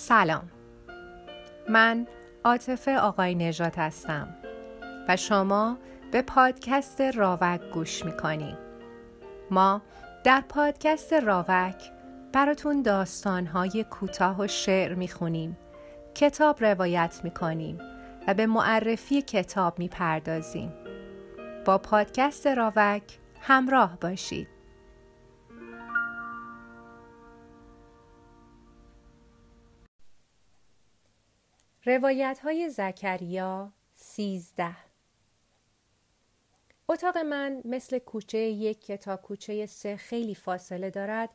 سلام. من عاطفه آقای نژاد هستم و شما به پادکست راوک گوش می‌کنی ما در پادکست راوک براتون داستانهای کوتاه و شعر می‌خونیم کتاب روایت می‌کنیم و به معرفی کتاب می‌پردازیم. با پادکست راوک همراه باشید. روایت های زکریا سیزده اتاق من مثل کوچه یک که تا کوچه سه خیلی فاصله دارد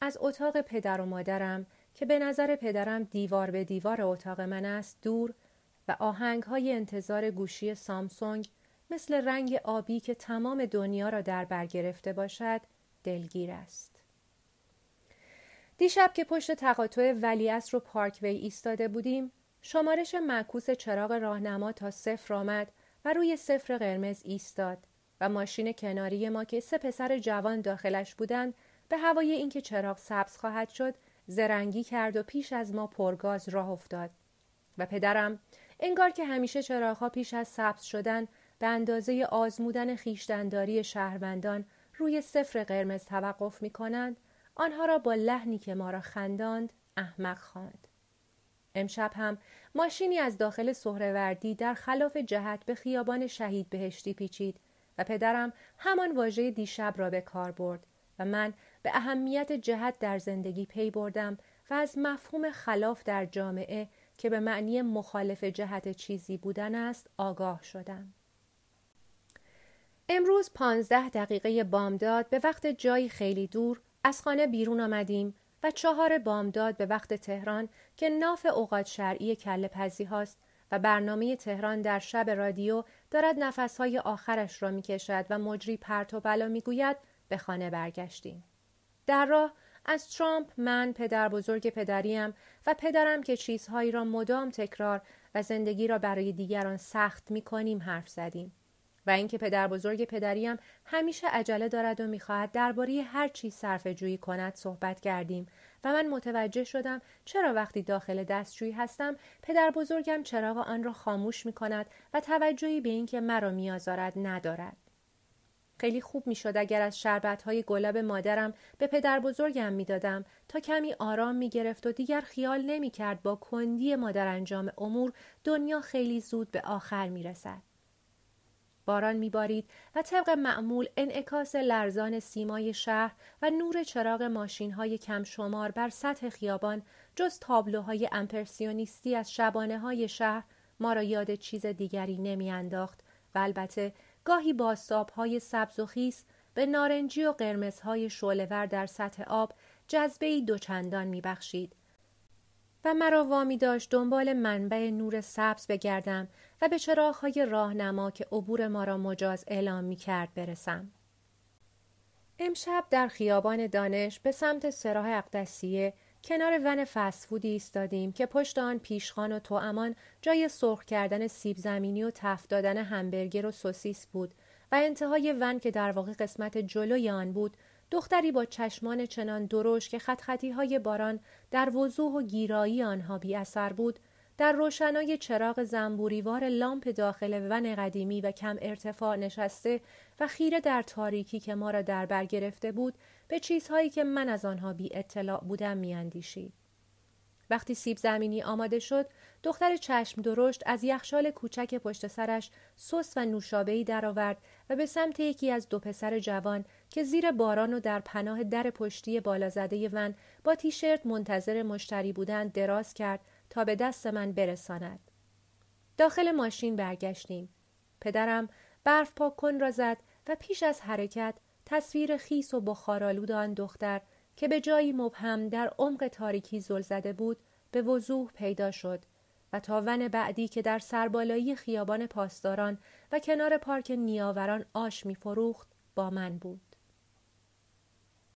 از اتاق پدر و مادرم که به نظر پدرم دیوار به دیوار اتاق من است دور و آهنگ های انتظار گوشی سامسونگ مثل رنگ آبی که تمام دنیا را در بر گرفته باشد دلگیر است. دیشب که پشت تقاطع ولیعصر رو پارکوی ایستاده بودیم شمارش معکوس چراغ راهنما تا صفر آمد و روی صفر قرمز ایستاد و ماشین کناری ما که سه پسر جوان داخلش بودند به هوای اینکه چراغ سبز خواهد شد زرنگی کرد و پیش از ما پرگاز راه افتاد و پدرم انگار که همیشه چراغها پیش از سبز شدن به اندازه آزمودن خیشتنداری شهروندان روی صفر قرمز توقف می کنند آنها را با لحنی که ما را خنداند احمق خواند. امشب هم ماشینی از داخل سهروردی در خلاف جهت به خیابان شهید بهشتی پیچید و پدرم همان واژه دیشب را به کار برد و من به اهمیت جهت در زندگی پی بردم و از مفهوم خلاف در جامعه که به معنی مخالف جهت چیزی بودن است آگاه شدم. امروز پانزده دقیقه بامداد به وقت جایی خیلی دور از خانه بیرون آمدیم و چهار بامداد به وقت تهران که ناف اوقات شرعی کل پزی هاست و برنامه تهران در شب رادیو دارد نفسهای آخرش را می کشد و مجری پرت و بلا می گوید به خانه برگشتیم. در راه از ترامپ من پدر بزرگ پدریم و پدرم که چیزهایی را مدام تکرار و زندگی را برای دیگران سخت می کنیم حرف زدیم. و اینکه پدر بزرگ پدریم همیشه عجله دارد و می‌خواهد درباره هر چیز صرف جویی کند صحبت کردیم و من متوجه شدم چرا وقتی داخل دستشویی هستم پدر بزرگم چراغ آن را خاموش می کند و توجهی به اینکه مرا میآزارد ندارد. خیلی خوب می شد اگر از شربت های گلاب مادرم به پدر بزرگم می دادم تا کمی آرام می گرفت و دیگر خیال نمی کرد با کندی مادر انجام امور دنیا خیلی زود به آخر می رسد. باران میبارید و طبق معمول انعکاس لرزان سیمای شهر و نور چراغ ماشین های کم شمار بر سطح خیابان جز تابلوهای امپرسیونیستی از شبانه های شهر ما را یاد چیز دیگری نمیانداخت و البته گاهی با های سبز و خیس به نارنجی و قرمزهای شعلهور در سطح آب جذبه دوچندان میبخشید. مرا وامی داشت دنبال منبع نور سبز بگردم و به چراغهای راهنما که عبور ما را مجاز اعلام می کرد برسم. امشب در خیابان دانش به سمت سراح اقدسیه کنار ون فسفودی ایستادیم که پشت آن پیشخان و توامان جای سرخ کردن سیب زمینی و تف دادن همبرگر و سوسیس بود و انتهای ون که در واقع قسمت جلوی آن بود دختری با چشمان چنان دروش که خط خطی های باران در وضوح و گیرایی آنها بی اثر بود در روشنای چراغ زنبوریوار لامپ داخل ون قدیمی و کم ارتفاع نشسته و خیره در تاریکی که ما را در بر گرفته بود به چیزهایی که من از آنها بی اطلاع بودم میاندیشید. وقتی سیب زمینی آماده شد دختر چشم درشت از یخشال کوچک پشت سرش سس و نوشابهای درآورد و به سمت یکی از دو پسر جوان که زیر باران و در پناه در پشتی بالازده ون با تیشرت منتظر مشتری بودند دراز کرد تا به دست من برساند. داخل ماشین برگشتیم. پدرم برف پاک کن را زد و پیش از حرکت تصویر خیس و بخارالود آن دختر که به جایی مبهم در عمق تاریکی زل زده بود به وضوح پیدا شد و تا ون بعدی که در سربالایی خیابان پاسداران و کنار پارک نیاوران آش می فروخت با من بود.